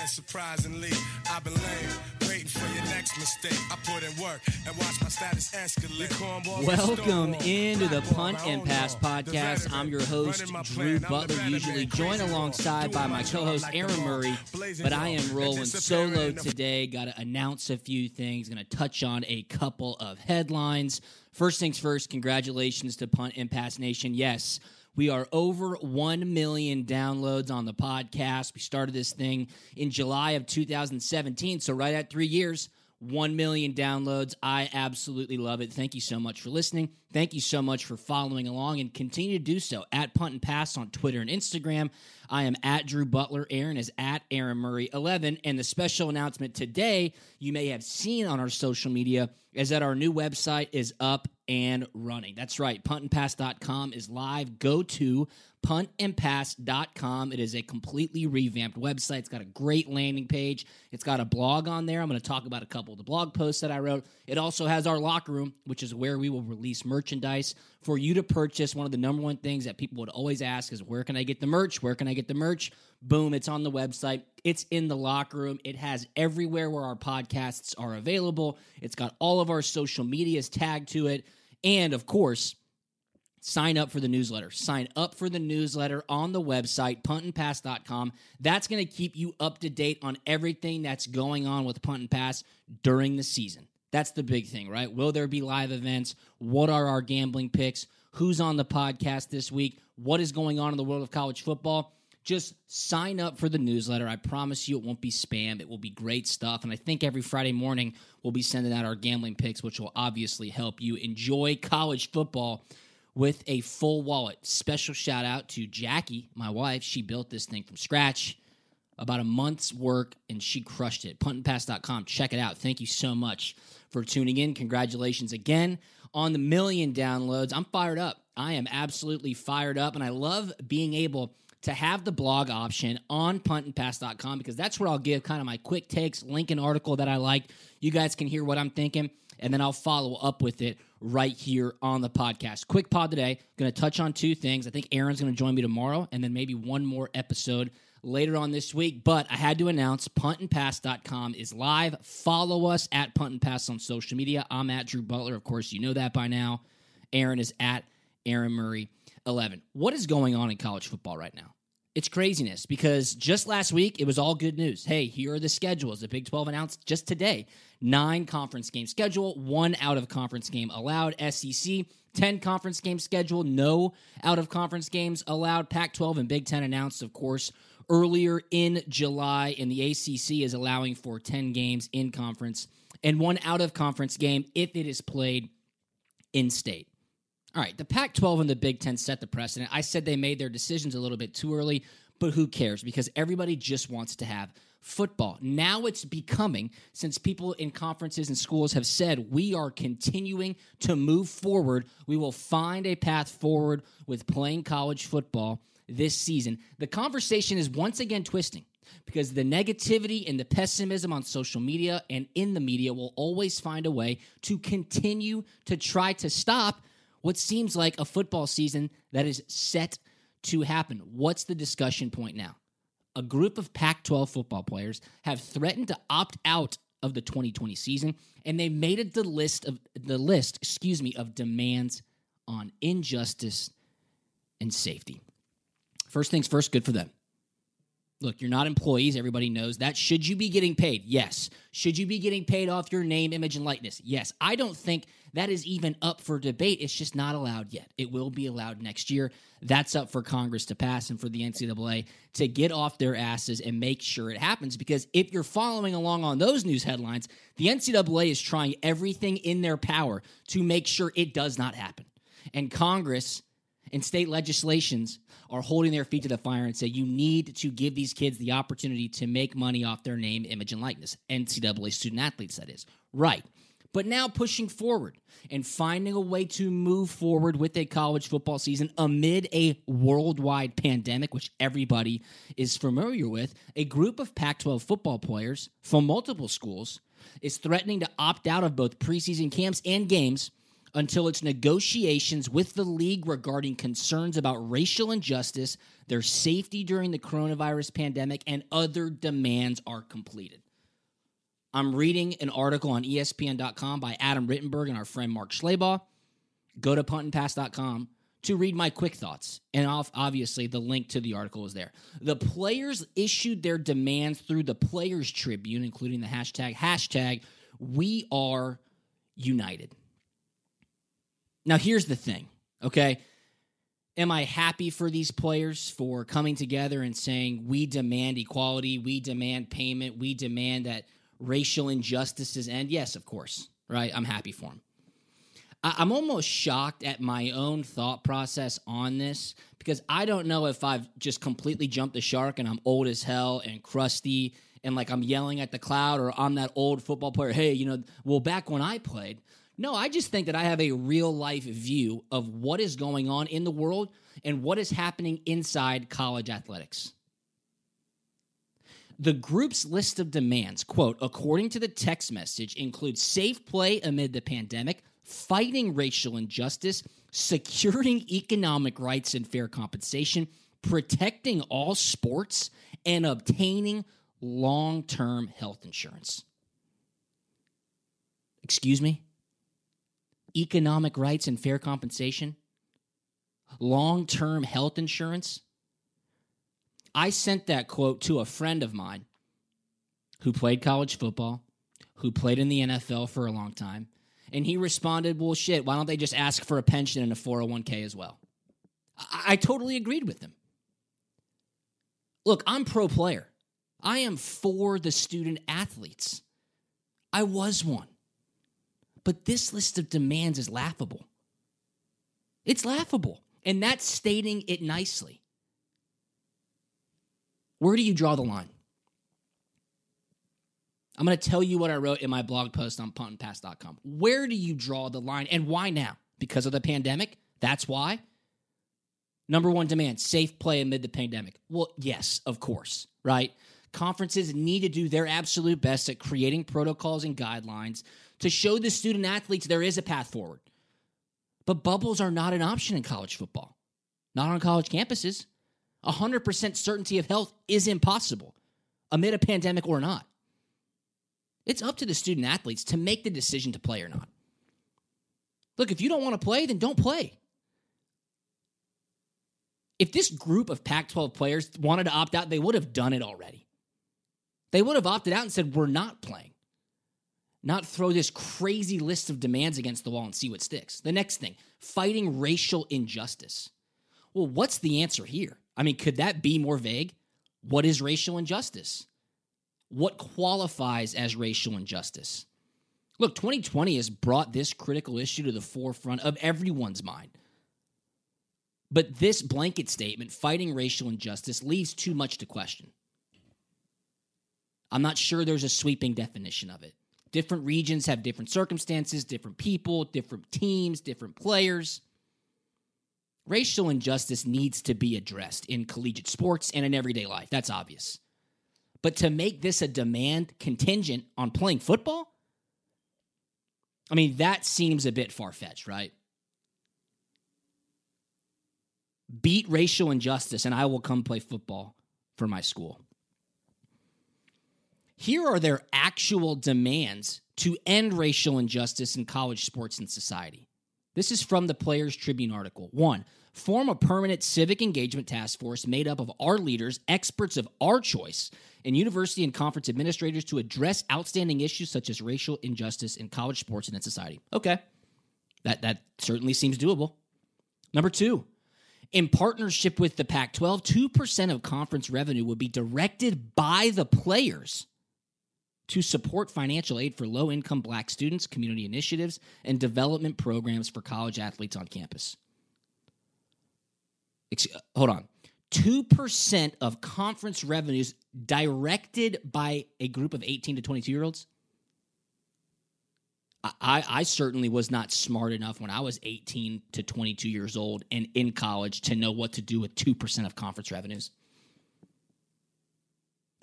Victory is mine. Yeah, surprisingly, I've been lame, waiting for your next mistake. I put in work and watch my status escalate. Cornball Welcome into the Punt and Pass podcast. I'm your host, Drew plan. I'm the Butler, usually joined alongside by my co host Aaron. Murray. But I am rolling solo today. Got to announce a few things, going to touch on a couple of headlines. First things first, congratulations to Punt and Pass Nation. Yes. We are over 1 million downloads on the podcast. We started this thing in July of 2017, so right at three years. 1 million downloads. I absolutely love it. Thank you so much for listening. Thank you so much for following along and continue to do so at Punt and Pass on Twitter and Instagram. I am at Drew Butler. Aaron is at Aaron Murray 11. And the special announcement today, you may have seen on our social media, is that our new website is up and running. That's right. Puntandpass.com is live. Go to puntandpass.com. It is a completely revamped website. It's got a great landing page. It's got a blog on there. I'm going to talk about a couple of the blog posts that I wrote. It also has our locker room, which is where we will release merchandise for you to purchase. One of the number one things that people would always ask is, where can I get the merch? Where can I get the merch? Boom, it's on the website. It's in the locker room. It has everywhere where our podcasts are available. It's got all of our social medias tagged to it. And of course, sign up for the newsletter. Sign up for the newsletter on the website, puntandpass.com. That's going to keep you up to date on everything that's going on with Punt and Pass during the season. That's the big thing, right? Will there be live events? What are our gambling picks? Who's on the podcast this week? What is going on in the world of college football? Just sign up for the newsletter. I promise you it won't be spam. It will be great stuff. And I think every Friday morning we'll be sending out our gambling picks, which will obviously help you enjoy college football with a full wallet. Special shout out to Jackie, my wife. She built this thing from scratch, about a month's work, and she crushed it. Puntandpass.com. Check it out. Thank you so much for tuning in. Congratulations again on the million downloads. I'm fired up. I am absolutely fired up, and I love being able to have the blog option on puntandpass.com because that's where I'll give kind of my quick takes, link an article that I like. You guys can hear what I'm thinking, and then I'll follow up with it right here on the podcast. Quick pod today. Going to touch on two things. I think Aaron's going to join me tomorrow, and then maybe one more episode later on this week. But I had to announce puntandpass.com is live. Follow us at Punt and Pass on social media. I'm at Drew Butler. Of course, you know that by now. Aaron is at Aaron Murray 11. What is going on in college football right now? It's craziness because just last week it was all good news. Hey, here are the schedules. The Big 12 announced just today nine conference game schedule, one out of conference game allowed. SEC, 10 conference game schedule, no out of conference games allowed. Pac 12 and Big 10 announced, of course, earlier in July, and the ACC is allowing for 10 games in conference and one out of conference game if it is played in state. All right, the Pac 12 and the Big Ten set the precedent. I said they made their decisions a little bit too early, but who cares? Because everybody just wants to have football. Now it's becoming, since people in conferences and schools have said we are continuing to move forward, we will find a path forward with playing college football this season. The conversation is once again twisting because the negativity and the pessimism on social media and in the media will always find a way to continue to try to stop what seems like a football season that is set to happen. What's the discussion point now? A group of Pac 12 football players have threatened to opt out of the 2020 season, and they made it the list of the list, excuse me, of demands on injustice and safety. First things first, good for them. Look, you're not employees. Everybody knows that. Should you be getting paid? Yes. Should you be getting paid off your name, image, and likeness? Yes. I don't think that is even up for debate. It's just not allowed yet. It will be allowed next year. That's up for Congress to pass and for the NCAA to get off their asses and make sure it happens. Because if you're following along on those news headlines, the NCAA is trying everything in their power to make sure it does not happen. And Congress and state legislations are holding their feet to the fire and say you need to give these kids the opportunity to make money off their name, image, and likeness. NCAA student athletes, that is. Right. But now pushing forward and finding a way to move forward with a college football season amid a worldwide pandemic, which everybody is familiar with, a group of Pac 12 football players from multiple schools is threatening to opt out of both preseason camps and games until its negotiations with the league regarding concerns about racial injustice, their safety during the coronavirus pandemic, and other demands are completed. I'm reading an article on ESPN.com by Adam Rittenberg and our friend Mark Schlabach. Go to puntandpass.com to read my quick thoughts. And obviously, the link to the article is there. The players issued their demands through the Players Tribune, including the hashtag, hashtag, we are united. Now, here's the thing, okay? Am I happy for these players for coming together and saying, we demand equality, we demand payment, we demand that racial injustices end? Yes, of course, right? I'm happy for them. I'm almost shocked at my own thought process on this because I don't know if I've just completely jumped the shark and I'm old as hell and crusty and like I'm yelling at the cloud or I'm that old football player. Hey, you know, well, back when I played, no, I just think that I have a real life view of what is going on in the world and what is happening inside college athletics. The group's list of demands, quote, according to the text message, includes safe play amid the pandemic, fighting racial injustice, securing economic rights and fair compensation, protecting all sports, and obtaining long term health insurance. Excuse me? Economic rights and fair compensation, long term health insurance. I sent that quote to a friend of mine who played college football, who played in the NFL for a long time, and he responded, Well, shit, why don't they just ask for a pension and a 401k as well? I, I totally agreed with him. Look, I'm pro player. I am for the student athletes. I was one. But this list of demands is laughable. It's laughable. And that's stating it nicely. Where do you draw the line? I'm going to tell you what I wrote in my blog post on puntandpass.com. Where do you draw the line and why now? Because of the pandemic? That's why? Number one demand safe play amid the pandemic. Well, yes, of course, right? Conferences need to do their absolute best at creating protocols and guidelines to show the student athletes there is a path forward. But bubbles are not an option in college football, not on college campuses. 100% certainty of health is impossible amid a pandemic or not. It's up to the student athletes to make the decision to play or not. Look, if you don't want to play, then don't play. If this group of Pac 12 players wanted to opt out, they would have done it already. They would have opted out and said, We're not playing not throw this crazy list of demands against the wall and see what sticks. The next thing, fighting racial injustice. Well, what's the answer here? I mean, could that be more vague? What is racial injustice? What qualifies as racial injustice? Look, 2020 has brought this critical issue to the forefront of everyone's mind. But this blanket statement, fighting racial injustice, leaves too much to question. I'm not sure there's a sweeping definition of it. Different regions have different circumstances, different people, different teams, different players. Racial injustice needs to be addressed in collegiate sports and in everyday life. That's obvious. But to make this a demand contingent on playing football, I mean, that seems a bit far fetched, right? Beat racial injustice, and I will come play football for my school. Here are their actual demands to end racial injustice in college sports and society. This is from the Players Tribune article. One, form a permanent civic engagement task force made up of our leaders, experts of our choice, and university and conference administrators to address outstanding issues such as racial injustice in college sports and in society. Okay. That that certainly seems doable. Number 2, in partnership with the Pac 12, 2% of conference revenue would be directed by the players to support financial aid for low income black students, community initiatives, and development programs for college athletes on campus. Hold on. 2% of conference revenues directed by a group of 18 to 22 year olds? I, I certainly was not smart enough when I was 18 to 22 years old and in college to know what to do with 2% of conference revenues.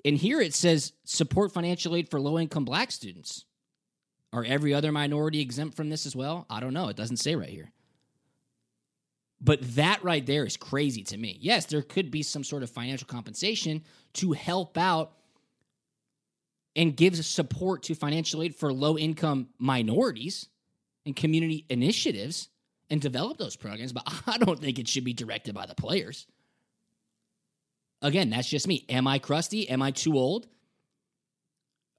And here it says support financial aid for low income black students. Are every other minority exempt from this as well? I don't know. It doesn't say right here. But that right there is crazy to me. Yes, there could be some sort of financial compensation to help out and gives support to financial aid for low income minorities and community initiatives and develop those programs, but I don't think it should be directed by the players. Again, that's just me. Am I crusty? Am I too old?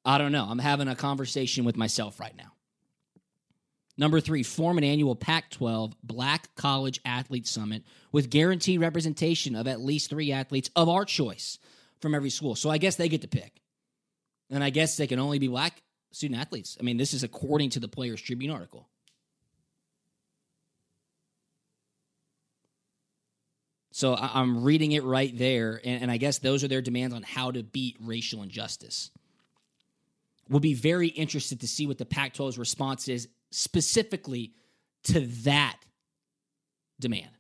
I don't know. I'm having a conversation with myself right now. Number three, form an annual Pac 12 Black College Athlete Summit with guaranteed representation of at least three athletes of our choice from every school. So I guess they get to pick. And I guess they can only be black student athletes. I mean, this is according to the Players Tribune article. So I'm reading it right there, and, I guess those are their demands on how to beat racial injustice. We'll be very interested to see what the Pac 12's response is specifically to that demand.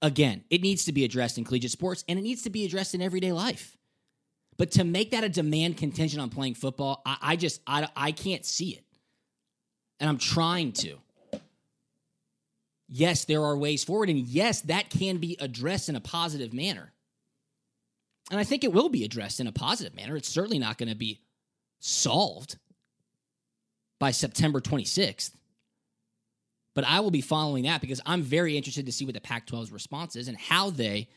Again, it needs to be addressed in collegiate sports and it needs to be addressed in everyday life. But to make that a demand contingent on playing football, I, I just I, I can't see it. And I'm trying to. Yes, there are ways forward, and yes, that can be addressed in a positive manner. And I think it will be addressed in a positive manner. It's certainly not going to be solved by September 26th. But I will be following that because I'm very interested to see what the Pac 12's response is and how they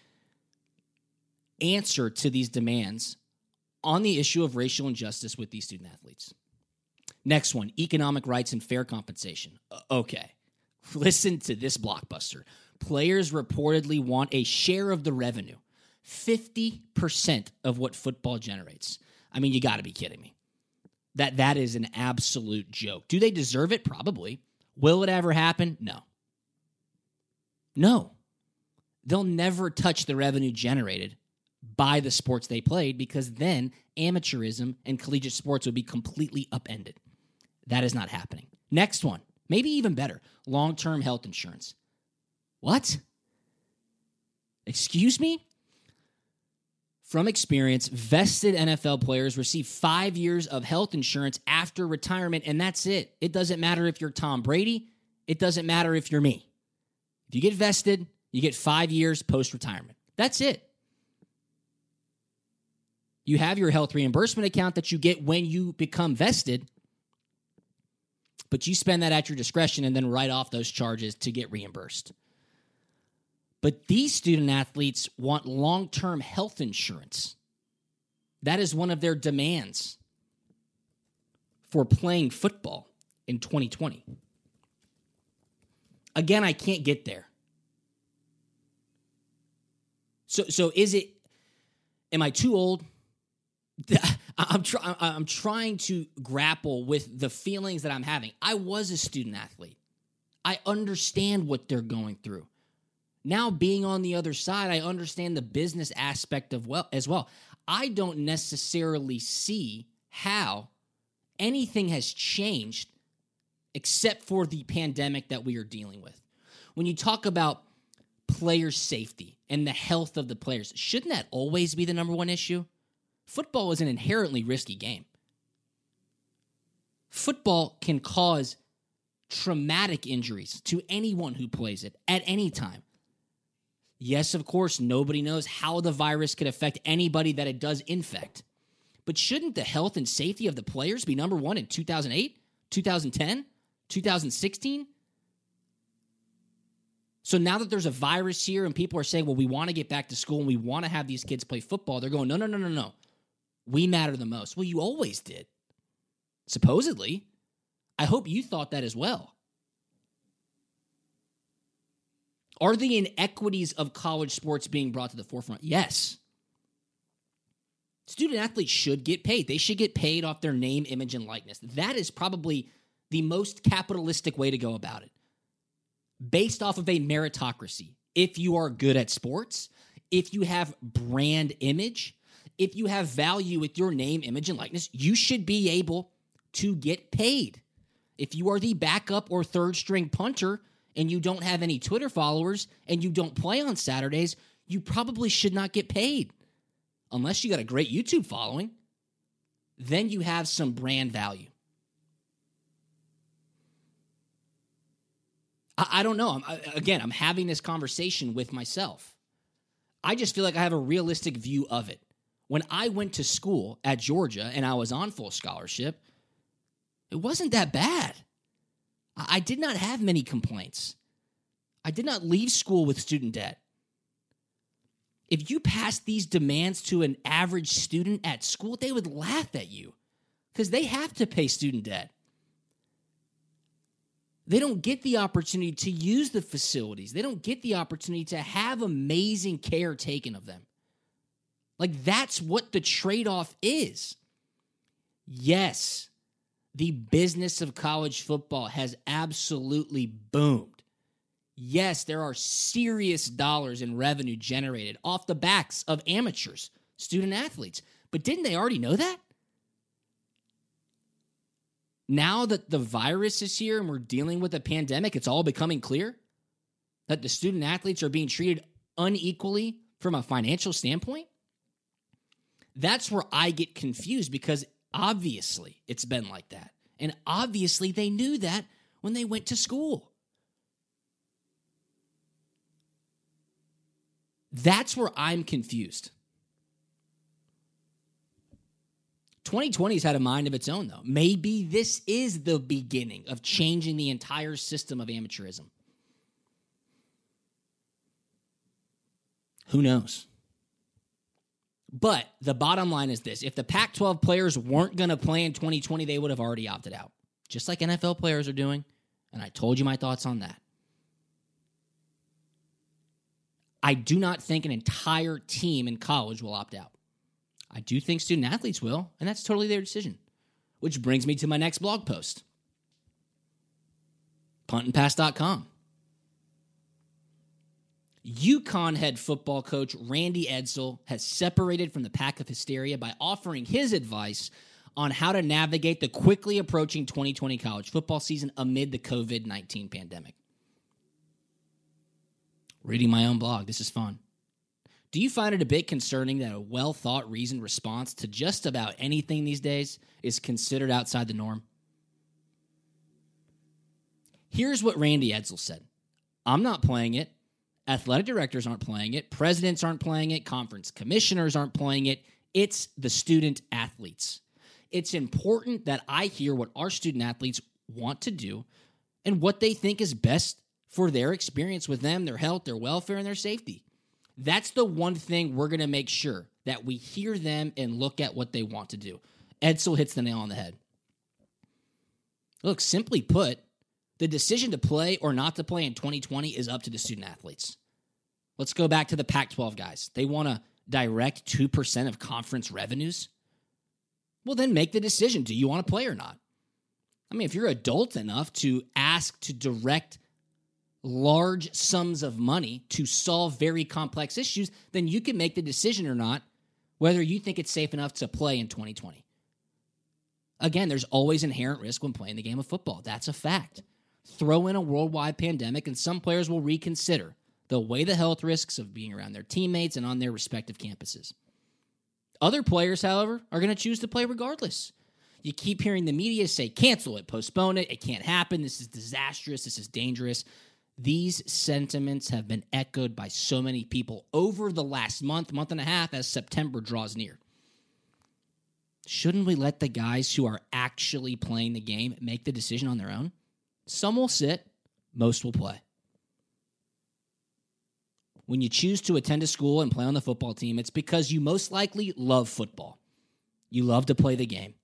answer to these demands on the issue of racial injustice with these student athletes. Next one economic rights and fair compensation. Okay, listen to this blockbuster. Players reportedly want a share of the revenue, 50% of what football generates. I mean, you got to be kidding me that that is an absolute joke. Do they deserve it? Probably. Will it ever happen? No. No. They'll never touch the revenue generated by the sports they played because then amateurism and collegiate sports would be completely upended. That is not happening. Next one, maybe even better long term health insurance. What? Excuse me? From experience, vested NFL players receive five years of health insurance after retirement, and that's it. It doesn't matter if you're Tom Brady, it doesn't matter if you're me. If you get vested, you get five years post retirement. That's it. You have your health reimbursement account that you get when you become vested, but you spend that at your discretion and then write off those charges to get reimbursed. But these student athletes want long term health insurance. That is one of their demands for playing football in 2020. Again, I can't get there. So, so is it? Am I too old? I'm trying. I'm trying to grapple with the feelings that I'm having. I was a student athlete. I understand what they're going through. Now, being on the other side, I understand the business aspect of well as well. I don't necessarily see how anything has changed except for the pandemic that we are dealing with. When you talk about player safety and the health of the players, shouldn't that always be the number one issue? Football is an inherently risky game. Football can cause traumatic injuries to anyone who plays it at any time. Yes, of course, nobody knows how the virus could affect anybody that it does infect. But shouldn't the health and safety of the players be number one in 2008, 2010, 2016? So now that there's a virus here and people are saying, well, we want to get back to school and we want to have these kids play football, they're going, no, no, no, no, no. We matter the most. Well, you always did. Supposedly. I hope you thought that as well. Are the inequities of college sports being brought to the forefront? Yes. Student athletes should get paid. They should get paid off their name, image, and likeness. That is probably the most capitalistic way to go about it. Based off of a meritocracy. If you are good at sports, if you have brand image, if you have value with your name, image, and likeness, you should be able to get paid. If you are the backup or third string punter and you don't have any Twitter followers and you don't play on Saturdays, you probably should not get paid unless you got a great YouTube following. Then you have some brand value. I, I don't know. I'm, I, again, I'm having this conversation with myself. I just feel like I have a realistic view of it. When I went to school at Georgia and I was on full scholarship, it wasn't that bad. I did not have many complaints. I did not leave school with student debt. If you passed these demands to an average student at school, they would laugh at you because they have to pay student debt. They don't get the opportunity to use the facilities. They don't get the opportunity to have amazing care taken of them. Like, that's what the trade off is. Yes, the business of college football has absolutely boomed. Yes, there are serious dollars in revenue generated off the backs of amateurs, student athletes. But didn't they already know that? Now that the virus is here and we're dealing with a pandemic, it's all becoming clear that the student athletes are being treated unequally from a financial standpoint. That's where I get confused because Obviously, it's been like that. And obviously, they knew that when they went to school. That's where I'm confused. 2020's had a mind of its own, though. Maybe this is the beginning of changing the entire system of amateurism. Who knows? But the bottom line is this if the Pac 12 players weren't going to play in 2020, they would have already opted out, just like NFL players are doing. And I told you my thoughts on that. I do not think an entire team in college will opt out. I do think student athletes will, and that's totally their decision. Which brings me to my next blog post puntandpass.com. UConn head football coach Randy Edsall has separated from the pack of hysteria by offering his advice on how to navigate the quickly approaching 2020 college football season amid the COVID 19 pandemic. Reading my own blog, this is fun. Do you find it a bit concerning that a well thought, reasoned response to just about anything these days is considered outside the norm? Here's what Randy Edsall said I'm not playing it. Athletic directors aren't playing it, presidents aren't playing it, conference commissioners aren't playing it. It's the student athletes. It's important that I hear what our student athletes want to do and what they think is best for their experience with them, their health, their welfare, and their safety. That's the one thing we're going to make sure that we hear them and look at what they want to do. Edsall hits the nail on the head. Look, simply put, the decision to play or not to play in 2020 is up to the student athletes. Let's go back to the Pac 12 guys. They want to direct 2% of conference revenues. Well, then make the decision. Do you want to play or not? I mean, if you're adult enough to ask to direct large sums of money to solve very complex issues, then you can make the decision or not whether you think it's safe enough to play in 2020. Again, there's always inherent risk when playing the game of football. That's a fact throw in a worldwide pandemic, and some players will reconsider. They'll weigh the health risks of being around their teammates and on their respective campuses. Other players, however, are going to choose to play regardless. You keep hearing the media say, cancel it, postpone it, it can't happen, this is disastrous, this is dangerous. These sentiments have been echoed by so many people over the last month, month and a half as September draws near. Shouldn't we let the guys who are actually playing the game make the decision on their own? Some will sit, most will play. When you choose to attend a school and play on the football team, it's because you most likely love football. You love to play the game.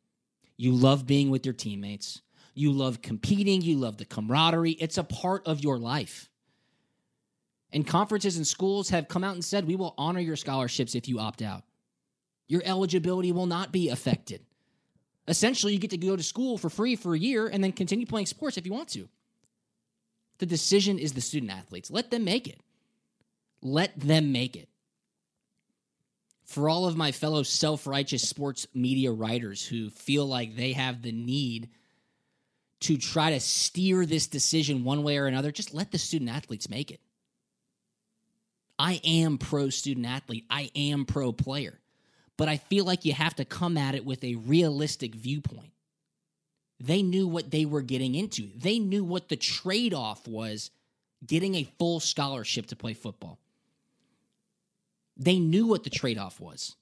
You love being with your teammates. You love competing. You love the camaraderie. It's a part of your life. And conferences and schools have come out and said, we will honor your scholarships if you opt out. Your eligibility will not be affected. Essentially, you get to go to school for free for a year and then continue playing sports if you want to. The decision is the student athletes. Let them make it. Let them make it. For all of my fellow self righteous sports media writers who feel like they have the need to try to steer this decision one way or another, just let the student athletes make it. I am pro student athlete, I am pro player, but I feel like you have to come at it with a realistic viewpoint. They knew what they were getting into, they knew what the trade off was getting a full scholarship to play football. They knew what the trade off was.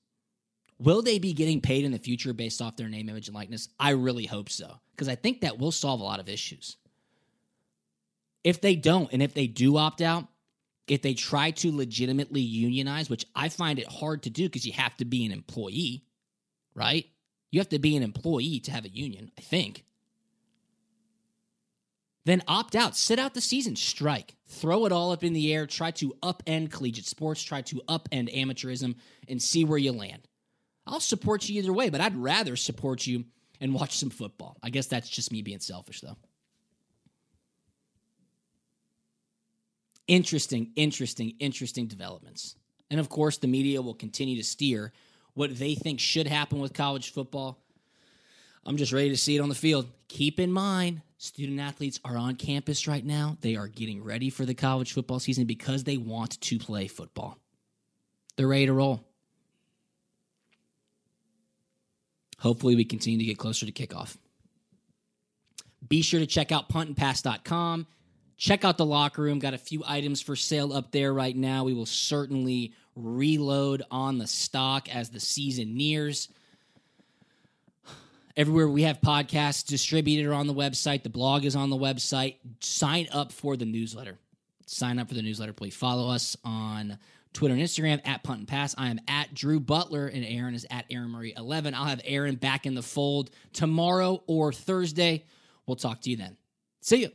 Will they be getting paid in the future based off their name, image, and likeness? I really hope so, because I think that will solve a lot of issues. If they don't, and if they do opt out, if they try to legitimately unionize, which I find it hard to do because you have to be an employee, right? You have to be an employee to have a union, I think. Then opt out, sit out the season, strike, throw it all up in the air, try to upend collegiate sports, try to upend amateurism, and see where you land. I'll support you either way, but I'd rather support you and watch some football. I guess that's just me being selfish, though. Interesting, interesting, interesting developments. And of course, the media will continue to steer what they think should happen with college football. I'm just ready to see it on the field. Keep in mind, student athletes are on campus right now. They are getting ready for the college football season because they want to play football. They're ready to roll. Hopefully, we continue to get closer to kickoff. Be sure to check out puntandpass.com. Check out the locker room. Got a few items for sale up there right now. We will certainly reload on the stock as the season nears. Everywhere we have podcasts distributed on the website. The blog is on the website. Sign up for the newsletter. Sign up for the newsletter. Please follow us on Twitter and Instagram at Punt and Pass. I am at Drew Butler and Aaron is at Aaron Murray 11. I'll have Aaron back in the fold tomorrow or Thursday. We'll talk to you then. See you.